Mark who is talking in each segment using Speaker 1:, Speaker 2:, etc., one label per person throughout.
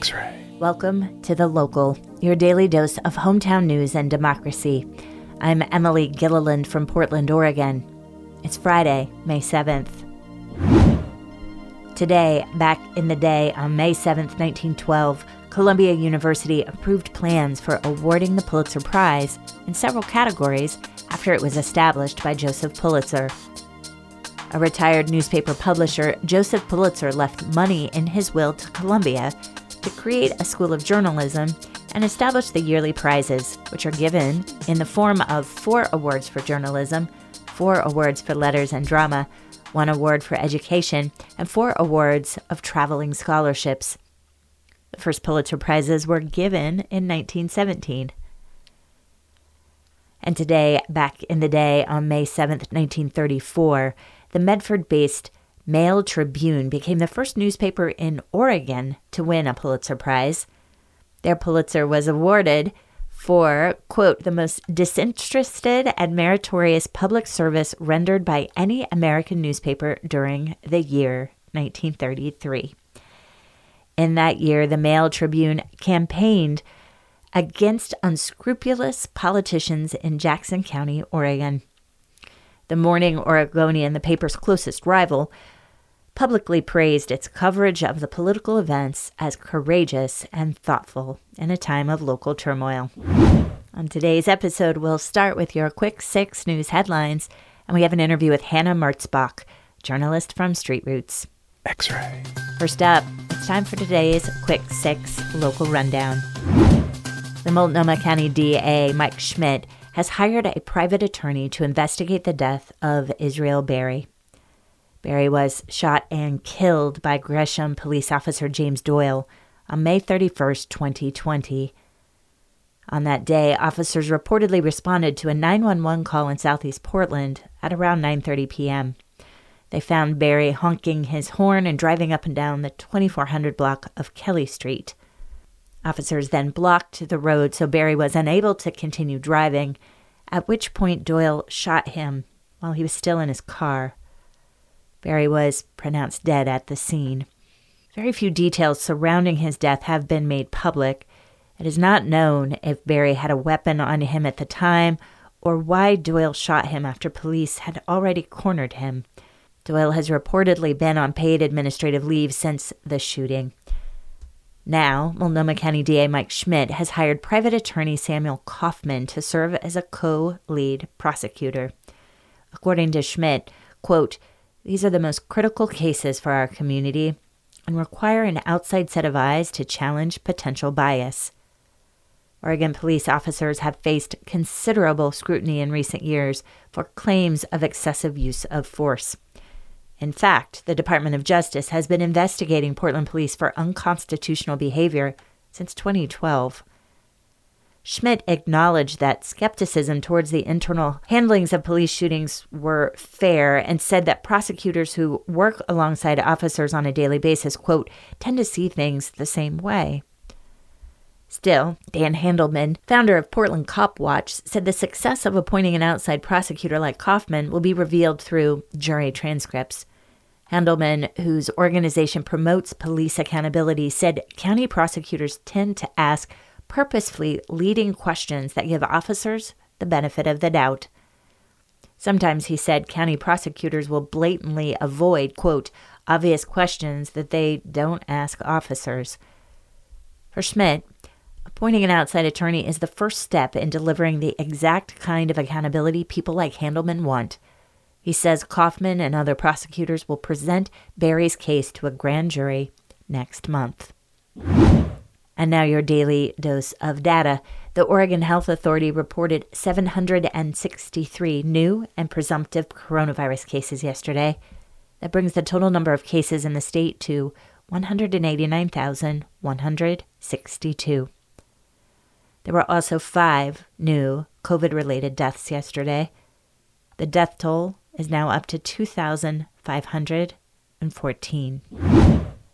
Speaker 1: X ray.
Speaker 2: Welcome to The Local, your daily dose of hometown news and democracy. I'm Emily Gilliland from Portland, Oregon. It's Friday, May 7th. Today, back in the day on May 7th, 1912, Columbia University approved plans for awarding the Pulitzer Prize in several categories after it was established by Joseph Pulitzer. A retired newspaper publisher, Joseph Pulitzer left money in his will to Columbia to create a school of journalism and establish the yearly prizes, which are given in the form of four awards for journalism, four awards for letters and drama, one award for education, and four awards of traveling scholarships. The first Pulitzer Prizes were given in 1917. And today, back in the day on May 7th, 1934, the Medford based Mail Tribune became the first newspaper in Oregon to win a Pulitzer Prize. Their Pulitzer was awarded for, quote, the most disinterested and meritorious public service rendered by any American newspaper during the year 1933. In that year, the Mail Tribune campaigned against unscrupulous politicians in Jackson County, Oregon. The Morning Oregonian, the paper's closest rival, publicly praised its coverage of the political events as courageous and thoughtful in a time of local turmoil. On today's episode, we'll start with your quick six news headlines, and we have an interview with Hanna Merzbach, journalist from Street Roots.
Speaker 1: X ray.
Speaker 2: First up, it's time for today's quick six local rundown. The Multnomah County DA, Mike Schmidt, has hired a private attorney to investigate the death of Israel Barry. Barry was shot and killed by Gresham police officer James Doyle on May 31, 2020. On that day, officers reportedly responded to a 911 call in southeast Portland at around 9:30 p.m. They found Barry honking his horn and driving up and down the 2400 block of Kelly Street. Officers then blocked the road so Barry was unable to continue driving, at which point Doyle shot him while he was still in his car. Barry was pronounced dead at the scene. Very few details surrounding his death have been made public. It is not known if Barry had a weapon on him at the time or why Doyle shot him after police had already cornered him. Doyle has reportedly been on paid administrative leave since the shooting. Now, Multnomah County DA Mike Schmidt has hired private attorney Samuel Kaufman to serve as a co lead prosecutor. According to Schmidt, quote, these are the most critical cases for our community and require an outside set of eyes to challenge potential bias. Oregon police officers have faced considerable scrutiny in recent years for claims of excessive use of force. In fact, the Department of Justice has been investigating Portland police for unconstitutional behavior since 2012. Schmidt acknowledged that skepticism towards the internal handlings of police shootings were fair and said that prosecutors who work alongside officers on a daily basis, quote, tend to see things the same way. Still, Dan Handelman, founder of Portland Cop Watch, said the success of appointing an outside prosecutor like Kaufman will be revealed through jury transcripts. Handelman, whose organization promotes police accountability, said county prosecutors tend to ask purposefully leading questions that give officers the benefit of the doubt. Sometimes, he said, county prosecutors will blatantly avoid, quote, obvious questions that they don't ask officers. For Schmidt, appointing an outside attorney is the first step in delivering the exact kind of accountability people like Handelman want. He says Kaufman and other prosecutors will present Barry's case to a grand jury next month. And now, your daily dose of data. The Oregon Health Authority reported 763 new and presumptive coronavirus cases yesterday. That brings the total number of cases in the state to 189,162. There were also five new COVID related deaths yesterday. The death toll is now up to 2,514.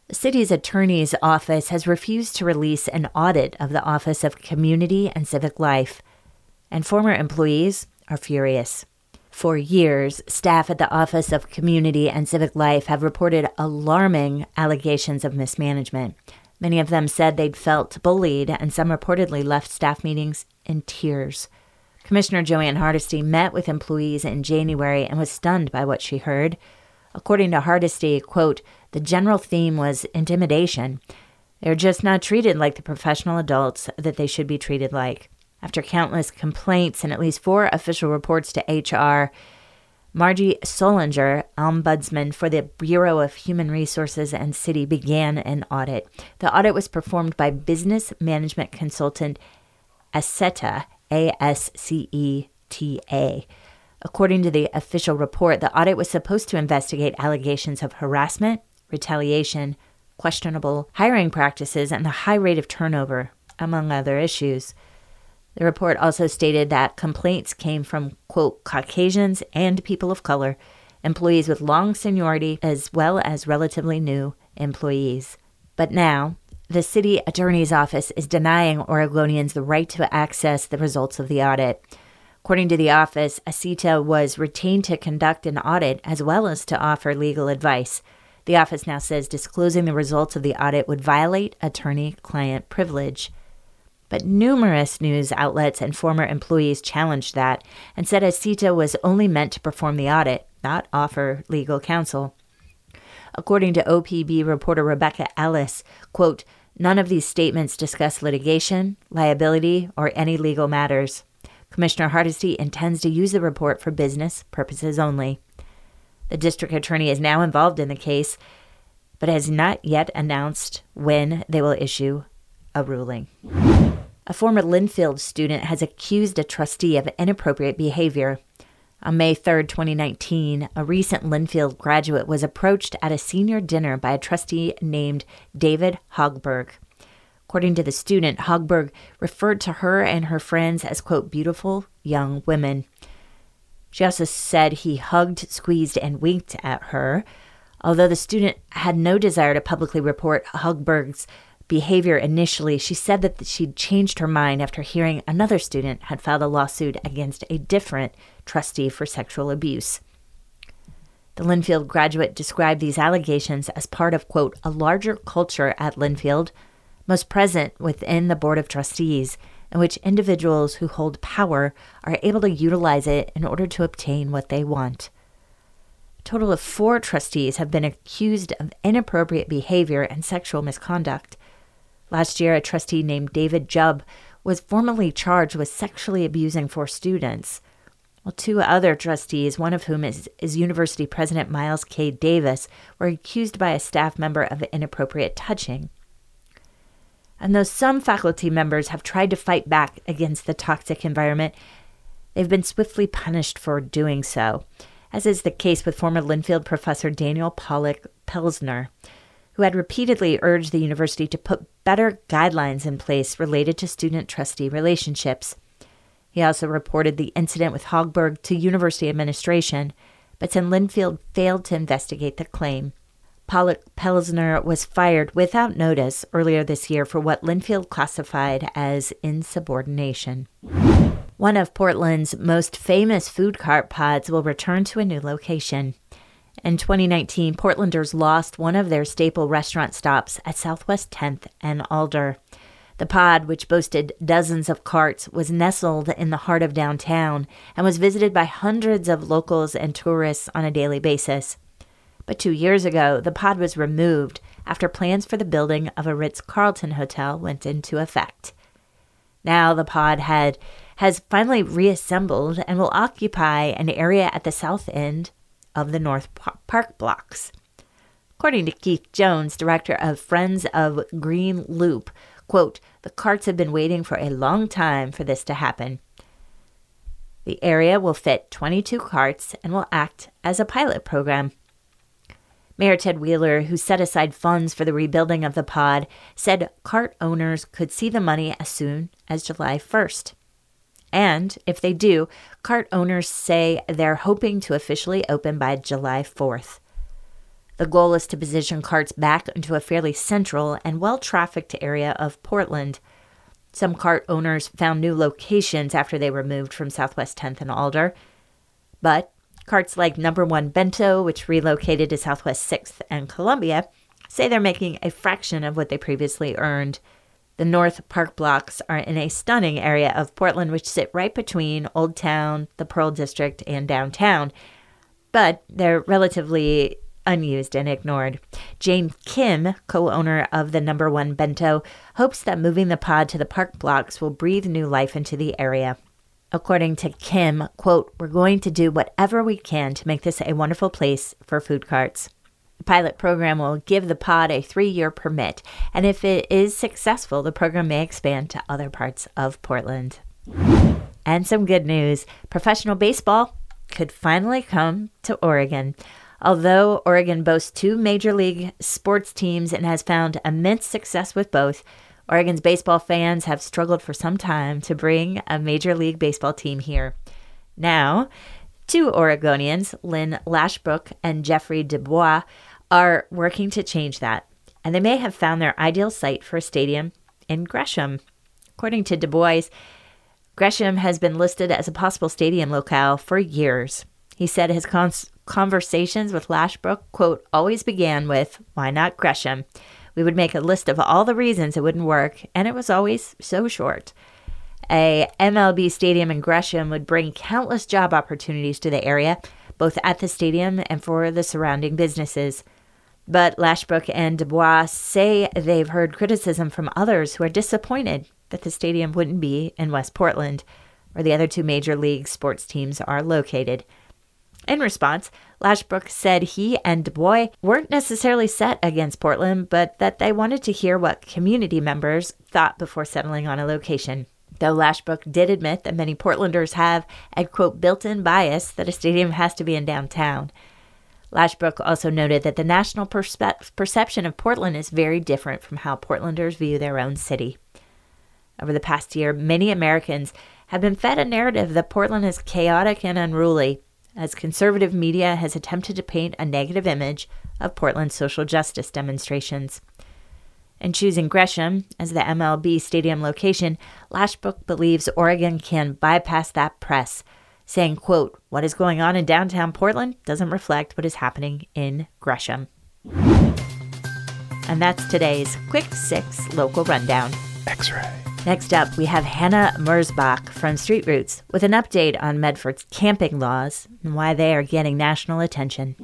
Speaker 2: The city's attorney's office has refused to release an audit of the Office of Community and Civic Life, and former employees are furious. For years, staff at the Office of Community and Civic Life have reported alarming allegations of mismanagement. Many of them said they'd felt bullied, and some reportedly left staff meetings in tears. Commissioner Jo Ann Hardesty met with employees in January and was stunned by what she heard. According to Hardesty, quote, the general theme was intimidation. They're just not treated like the professional adults that they should be treated like. After countless complaints and at least four official reports to HR, Margie Sollinger, ombudsman for the Bureau of Human Resources and City, began an audit. The audit was performed by business management consultant Asceta. According to the official report, the audit was supposed to investigate allegations of harassment, retaliation, questionable hiring practices, and the high rate of turnover, among other issues. The report also stated that complaints came from, quote, Caucasians and people of color, employees with long seniority, as well as relatively new employees. But now, the city attorney's office is denying Oregonians the right to access the results of the audit. According to the office, ASITA was retained to conduct an audit as well as to offer legal advice. The office now says disclosing the results of the audit would violate attorney client privilege. But numerous news outlets and former employees challenged that and said ASITA was only meant to perform the audit, not offer legal counsel. According to OPB reporter Rebecca Ellis, quote, none of these statements discuss litigation, liability, or any legal matters. Commissioner Hardesty intends to use the report for business purposes only. The district attorney is now involved in the case, but has not yet announced when they will issue a ruling. A former Linfield student has accused a trustee of inappropriate behavior. On May 3, 2019, a recent Linfield graduate was approached at a senior dinner by a trustee named David Hogberg. According to the student, Hogberg referred to her and her friends as, quote, beautiful young women. She also said he hugged, squeezed, and winked at her. Although the student had no desire to publicly report Hogberg's behavior initially, she said that she'd changed her mind after hearing another student had filed a lawsuit against a different trustee for sexual abuse. The Linfield graduate described these allegations as part of, quote, a larger culture at Linfield, most present within the Board of Trustees, in which individuals who hold power are able to utilize it in order to obtain what they want. A total of four trustees have been accused of inappropriate behavior and sexual misconduct. Last year, a trustee named David Jubb was formally charged with sexually abusing four students. While two other trustees, one of whom is, is University President Miles K. Davis, were accused by a staff member of inappropriate touching. And though some faculty members have tried to fight back against the toxic environment, they've been swiftly punished for doing so, as is the case with former Linfield professor Daniel Pollack Pelzner, who had repeatedly urged the university to put better guidelines in place related to student trustee relationships. He also reported the incident with Hogberg to university administration, but said Linfield failed to investigate the claim. Pollack Pelzner was fired without notice earlier this year for what Linfield classified as insubordination. One of Portland's most famous food cart pods will return to a new location. In 2019, Portlanders lost one of their staple restaurant stops at Southwest 10th and Alder. The pod, which boasted dozens of carts, was nestled in the heart of downtown and was visited by hundreds of locals and tourists on a daily basis. But two years ago, the pod was removed after plans for the building of a Ritz Carlton hotel went into effect. Now the pod had has finally reassembled and will occupy an area at the south end of the North Park blocks. According to Keith Jones, director of Friends of Green Loop, quote, the carts have been waiting for a long time for this to happen. The area will fit 22 carts and will act as a pilot program. Mayor Ted Wheeler, who set aside funds for the rebuilding of the pod, said cart owners could see the money as soon as July 1st. And if they do, cart owners say they're hoping to officially open by July 4th. The goal is to position carts back into a fairly central and well trafficked area of Portland. Some cart owners found new locations after they were moved from Southwest 10th and Alder. But carts like Number One Bento, which relocated to Southwest 6th and Columbia, say they're making a fraction of what they previously earned. The North Park blocks are in a stunning area of Portland, which sit right between Old Town, the Pearl District, and downtown, but they're relatively unused and ignored. Jane Kim, co owner of the number one bento, hopes that moving the pod to the park blocks will breathe new life into the area. According to Kim, quote, we're going to do whatever we can to make this a wonderful place for food carts. Pilot program will give the pod a three year permit, and if it is successful, the program may expand to other parts of Portland. And some good news professional baseball could finally come to Oregon. Although Oregon boasts two major league sports teams and has found immense success with both, Oregon's baseball fans have struggled for some time to bring a Major League Baseball team here. Now, two Oregonians, Lynn Lashbrook and Jeffrey Dubois, are working to change that, and they may have found their ideal site for a stadium in Gresham. According to Dubois, Gresham has been listed as a possible stadium locale for years. He said his conversations with Lashbrook, quote, always began with, why not Gresham? We would make a list of all the reasons it wouldn't work, and it was always so short. A MLB stadium in Gresham would bring countless job opportunities to the area, both at the stadium and for the surrounding businesses. But Lashbrook and Dubois say they've heard criticism from others who are disappointed that the stadium wouldn't be in West Portland, where the other two major league sports teams are located. In response, Lashbrook said he and Dubois weren't necessarily set against Portland, but that they wanted to hear what community members thought before settling on a location. Though Lashbrook did admit that many Portlanders have a quote built in bias that a stadium has to be in downtown. Lashbrook also noted that the national perspe- perception of Portland is very different from how Portlanders view their own city. Over the past year, many Americans have been fed a narrative that Portland is chaotic and unruly, as conservative media has attempted to paint a negative image of Portland's social justice demonstrations. In choosing Gresham as the MLB stadium location, Lashbrook believes Oregon can bypass that press, saying, quote, What is going on in downtown Portland doesn't reflect what is happening in Gresham. And that's today's Quick Six Local Rundown.
Speaker 1: X-ray.
Speaker 2: Next up, we have Hanna Merzbach from Street Roots with an update on Medford's camping laws and why they are getting national attention.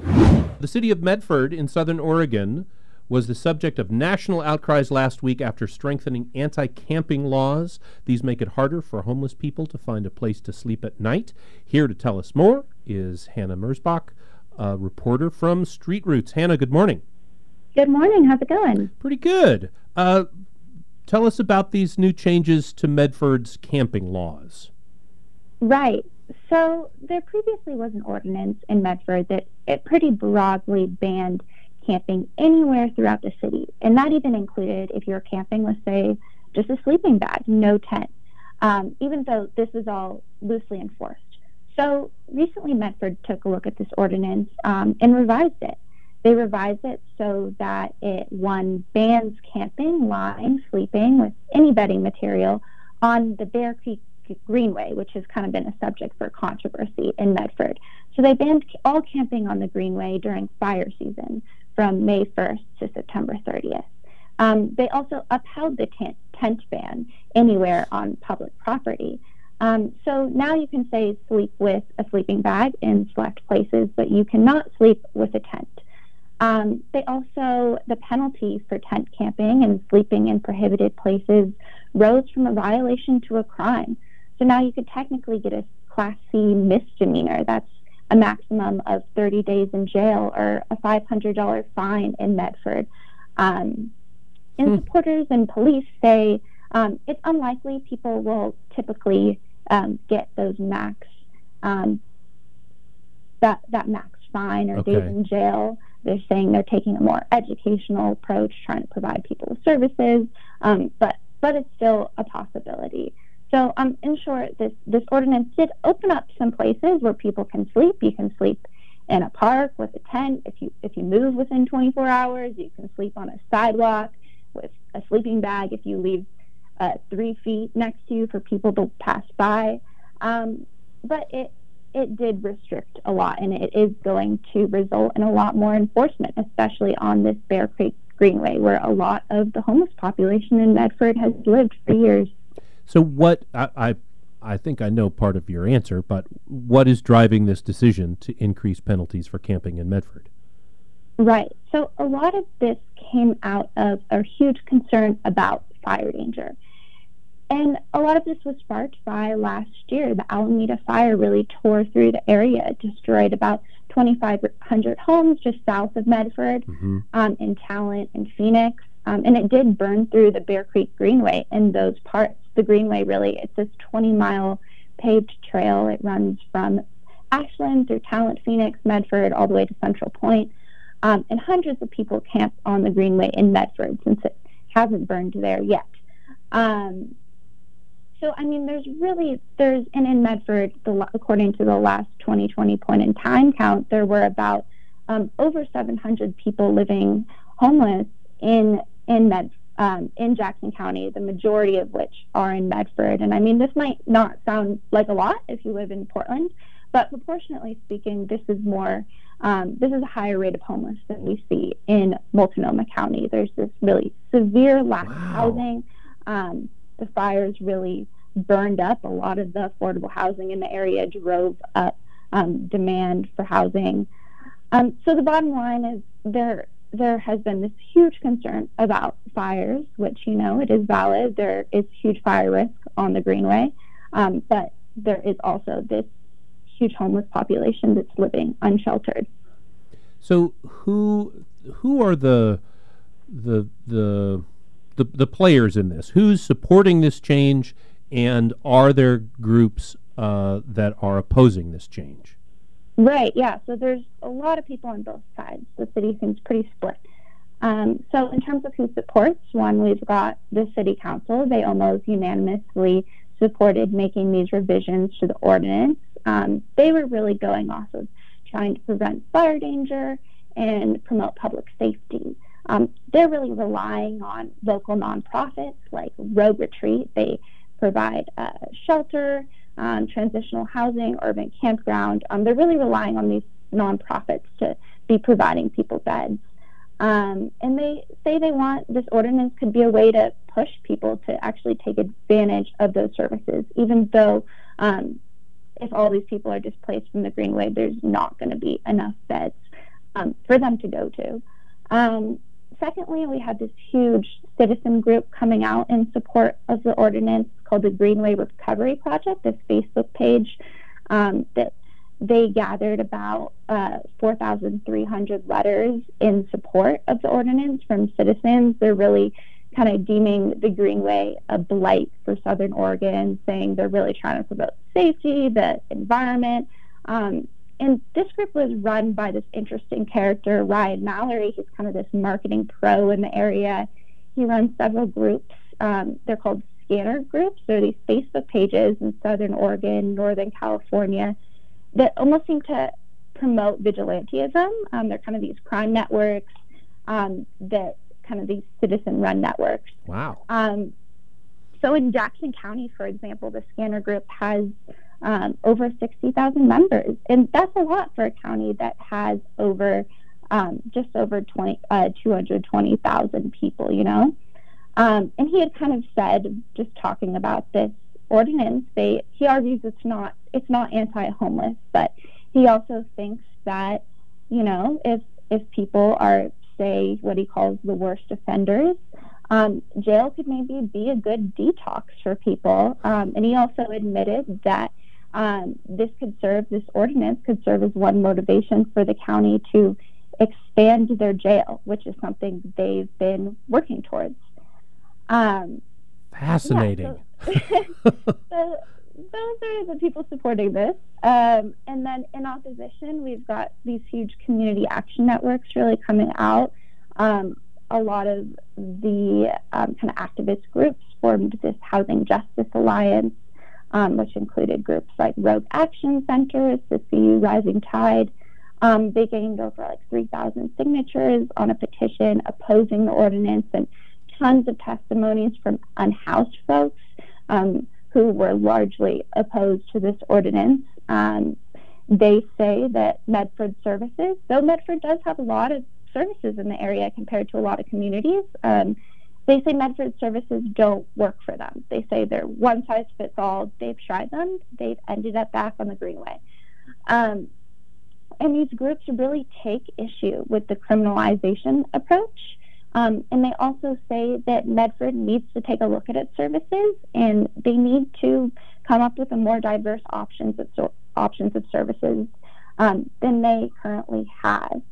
Speaker 1: The city of Medford in southern Oregon was the subject of national outcries last week after strengthening anti camping laws. These make it harder for homeless people to find a place to sleep at night. Here to tell us more is Hanna Merzbach, a reporter from Street Roots. Hanna, good morning.
Speaker 3: Good morning. How's it going?
Speaker 1: Pretty good. Uh, Tell us about these new changes to Medford's camping laws.
Speaker 3: Right. So there previously was an ordinance in Medford that it pretty broadly banned camping anywhere throughout the city. And that even included if you're camping with, say, just a sleeping bag, no tent, um, even though this is all loosely enforced. So recently, Medford took a look at this ordinance um, and revised it. They revised it so that it, one, bans camping, lying, sleeping with any bedding material on the Bear Creek Greenway, which has kind of been a subject for controversy in Medford. So they banned all camping on the Greenway during fire season from May 1st to September 30th. Um, they also upheld the tent, tent ban anywhere on public property. Um, so now you can say sleep with a sleeping bag in select places, but you cannot sleep with a tent. Um, they also, the penalty for tent camping and sleeping in prohibited places rose from a violation to a crime. So now you could technically get a Class C misdemeanor. That's a maximum of 30 days in jail or a $500 fine in Medford. Um, and hmm. supporters and police say um, it's unlikely people will typically um, get those max um, that that max fine or okay. days in jail. They're saying they're taking a more educational approach, trying to provide people with services, um, but but it's still a possibility. So, um, in short, this this ordinance did open up some places where people can sleep. You can sleep in a park with a tent. If you if you move within 24 hours, you can sleep on a sidewalk with a sleeping bag. If you leave uh, three feet next to you for people to pass by, um, but it it did restrict a lot, and it is going to result in a lot more enforcement, especially on this Bear Creek Greenway, where a lot of the homeless population in Medford has lived for years.
Speaker 1: So, what I, I, I think I know part of your answer, but what is driving this decision to increase penalties for camping in Medford?
Speaker 3: Right. So, a lot of this came out of a huge concern about fire danger. And a lot of this was sparked by last year. The Almeda fire really tore through the area. It destroyed about 2,500 homes just south of Medford, mm-hmm. um, in Talent and Phoenix. Um, and it did burn through the Bear Creek Greenway in those parts. The Greenway really, it's this 20 mile paved trail. It runs from Ashland through Talent, Phoenix, Medford, all the way to Central Point. Um, and hundreds of people camp on the Greenway in Medford since it hasn't burned there yet. Um, so, I mean, there's really, there's, and in Medford, the, according to the last 2020 point in time count, there were about um, over 700 people living homeless in, in Med, um, in Jackson County, the majority of which are in Medford. And I mean, this might not sound like a lot if you live in Portland, but proportionately speaking, this is more, um, this is a higher rate of homeless than we see in Multnomah County. There's this really severe lack wow. of housing. Um, the fires really burned up a lot of the affordable housing in the area, drove up um, demand for housing. Um, so the bottom line is there there has been this huge concern about fires, which you know it is valid. There is huge fire risk on the Greenway, um, but there is also this huge homeless population that's living unsheltered.
Speaker 1: So who who are the the the the, the players in this? Who's supporting this change, and are there groups uh, that are opposing this change?
Speaker 3: Right. Yeah. So there's a lot of people on both sides. The city seems pretty split. Um, so in terms of who supports, one we've got the city council. They almost unanimously supported making these revisions to the ordinance. Um, they were really going off of trying to prevent fire danger and promote public safety. Um, they're really relying on local nonprofits like Rogue Retreat. They provide uh, shelter, um, transitional housing, urban campground. Um, they're really relying on these nonprofits to be providing people beds. Um, and they say they want this ordinance could be a way to push people to actually take advantage of those services, even though um, if all these people are displaced from the Greenway, there's not going to be enough beds um, for them to go to. Secondly, we had this huge citizen group coming out in support of the ordinance called the Greenway Recovery Project, this Facebook page um, that they gathered about uh, 4,300 letters in support of the ordinance from citizens. They're really kind of deeming the Greenway a blight for Southern Oregon, saying they're really trying to promote safety, the environment. Um, and this group was run by this interesting character, Ryan Mallory. He's kind of this marketing pro in the area. He runs several groups. Um, they're called scanner groups. They're these Facebook pages in Southern Oregon, Northern California that almost seem to promote vigilantism. Um, they're kind of these crime networks um, that kind of these citizen run networks.
Speaker 1: Wow.
Speaker 3: Um, so in Jackson County, for example, the scanner group has um, over 60,000 members. And that's a lot for a county that has over um, just over 20, uh, 220,000 people, you know? Um, and he had kind of said, just talking about this ordinance, they, he argues it's not, it's not anti-homeless, but he also thinks that, you know, if, if people are, say, what he calls the worst offenders, um, jail could maybe be a good detox for people. Um, and he also admitted that um, this could serve, this ordinance could serve as one motivation for the county to expand their jail, which is something they've been working towards. Um,
Speaker 1: Fascinating.
Speaker 3: Yeah, so, so, those are the people supporting this. Um, and then in opposition, we've got these huge community action networks really coming out. Um, a lot of the um, kind of activist groups formed this Housing Justice Alliance, um, which included groups like Rogue Action Center, the Siskiyou Rising Tide. Um, they gained over like 3,000 signatures on a petition opposing the ordinance and tons of testimonies from unhoused folks um, who were largely opposed to this ordinance. Um, they say that Medford services, though Medford does have a lot of services in the area compared to a lot of communities. They say Medford services don't work for them. They say they're one size fits all. They've tried them. They've ended up back on the Greenway. Um, and these groups really take issue with the criminalization approach. Um, and they also say that Medford needs to take a look at its services and they need to come up with a more diverse options of options of services um, than they currently have.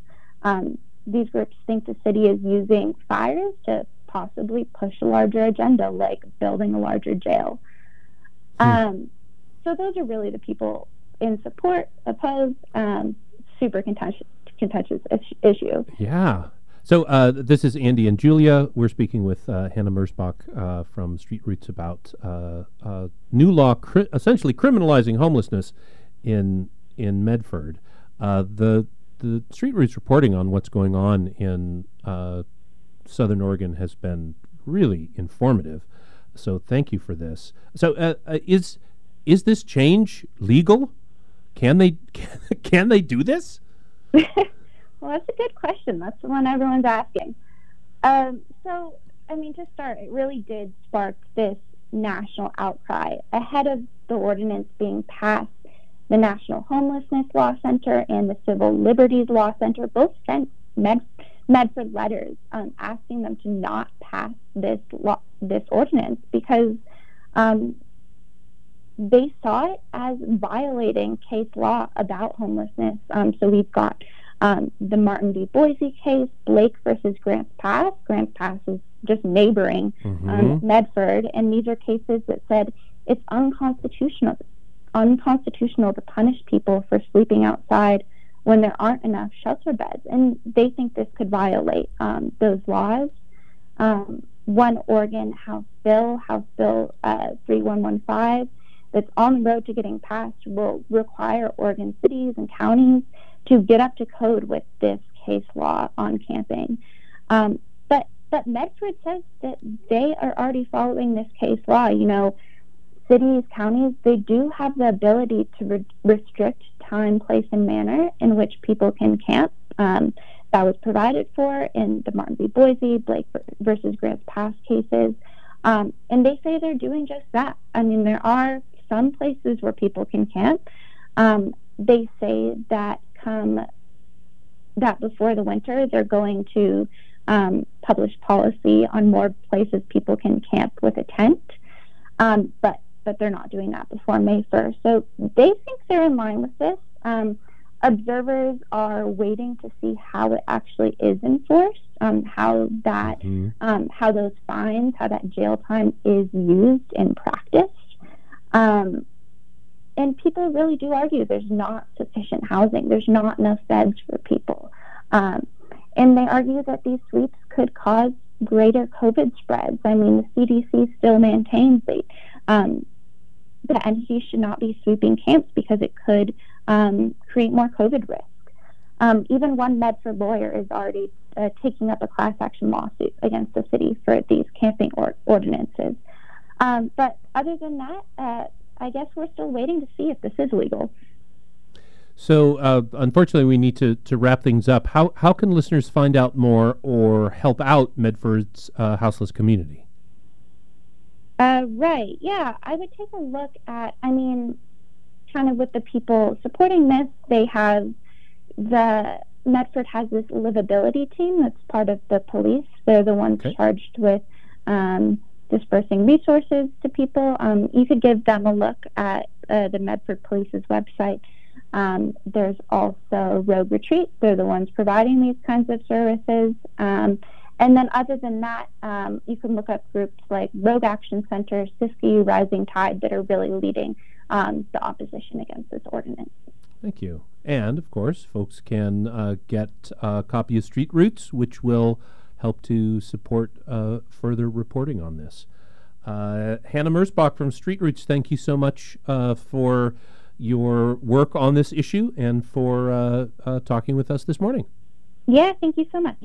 Speaker 3: Um, these groups think the city is using fires to possibly push a larger agenda, like building a larger jail. Hmm. Um, so those are really the people in support, oppose, um, super contentious, contentious issue.
Speaker 1: Yeah. So uh, this is Andy and Julia. We're speaking with uh, Hanna Merzbach uh, from Street Roots about uh, uh, new law cri- essentially criminalizing homelessness in in Medford. Uh, the the Street Roots reporting on what's going on in Southern Oregon has been really informative. So thank you for this. So is is this change legal? Can they can they do this?
Speaker 3: Well, that's a good question. That's the one everyone's asking. Um, so, I mean, to start, it really did spark this national outcry ahead of the ordinance being passed. The National Homelessness Law Center and the Civil Liberties Law Center both sent Med- Medford letters um, asking them to not pass this law, this ordinance because um, they saw it as violating case law about homelessness. Um, so we've got um, the Martin v. Boise case, Blake versus Grants Pass. Grants Pass is just neighboring mm-hmm. um, Medford, and these are cases that said it's unconstitutional unconstitutional to punish people for sleeping outside when there aren't enough shelter beds, and they think this could violate um, those laws. Um, one Oregon House bill, House Bill uh, 3115, that's on the road to getting passed, will require Oregon cities and counties to get up to code with this case law on camping. Um, but but Medford says that they are already following this case law. You know, cities, counties, they do have the ability to re- restrict time, place, and manner in which people can camp. Um, that was provided for in the Martin v. Boise, Blake versus Grants Pass cases. Um, and they say they're doing just that. I mean, there are some places where people can camp. Um, they say that come that before the winter, they're going to um, publish policy on more places people can camp with a tent. Um, but but they're not doing that before May 1st. So they think they're in line with this. Um, observers are waiting to see how it actually is enforced, um, how that, mm-hmm. um, how those fines, how that jail time is used in practice. Um, and people really do argue there's not sufficient housing, there's not enough beds for people. Um, and they argue that these sweeps could cause greater COVID spreads. I mean, the CDC still maintains that um, the entity should not be sweeping camps because it could um, create more COVID risk. Um, even one Medford lawyer is already uh, taking up a class action lawsuit against the city for these camping or- ordinances. Um, but other than that, uh, I guess we're still waiting to see if this is legal.
Speaker 1: So, uh, unfortunately, we need to, to wrap things up. How, how can listeners find out more or help out Medford's uh, houseless community?
Speaker 3: Uh, right. Yeah, I would take a look at, I mean, kind of with the people supporting this, they have the Medford has this livability team that's part of the police. They're the ones okay. charged with um, dispersing resources to people. Um, you could give them a look at uh, the Medford Police's website. Um, there's also Rogue Retreat. They're the ones providing these kinds of services. And then, other than that, um, you can look up groups like Rogue Action Center, Siskiyou Rising Tide that are really leading um, the opposition against this ordinance.
Speaker 1: Thank you. And of course, folks can uh, get a copy of Street Roots, which will help to support uh, further reporting on this. Uh, Hanna Merzbach from Street Roots, thank you so much uh, for your work on this issue and for uh, uh, talking with us this morning.
Speaker 3: Yeah, thank you so much.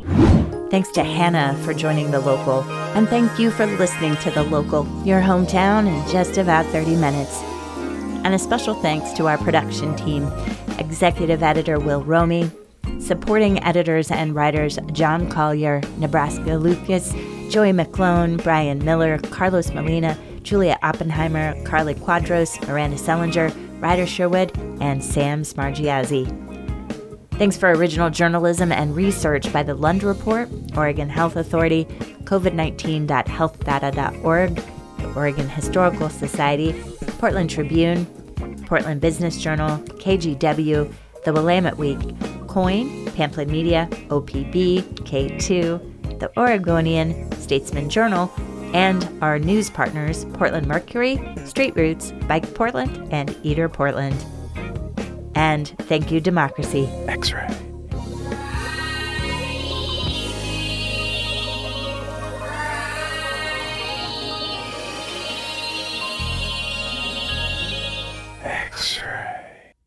Speaker 2: Thanks to Hanna for joining the local, and thank you for listening to the local, your hometown in just about 30 minutes. And a special thanks to our production team, executive editor Will Romy, Supporting editors and writers John Collier, Nebraska Lucas, Joey McClone, Brian Miller, Carlos Molina, Julia Oppenheimer, Carly Quadros, Miranda Sellinger, Ryder Sherwood, and Sam Smargiazzi. Thanks for original journalism and research by the Lund Report, Oregon Health Authority, COVID19.healthdata.org, the Oregon Historical Society, Portland Tribune, Portland Business Journal, KGW, the Willamette Week, KOIN, Pamplin Media, OPB, K2, the Oregonian, Statesman Journal, and our news partners Portland Mercury, Street Roots, Bike Portland, and Eater Portland. And thank you, Democracy.
Speaker 1: X ray.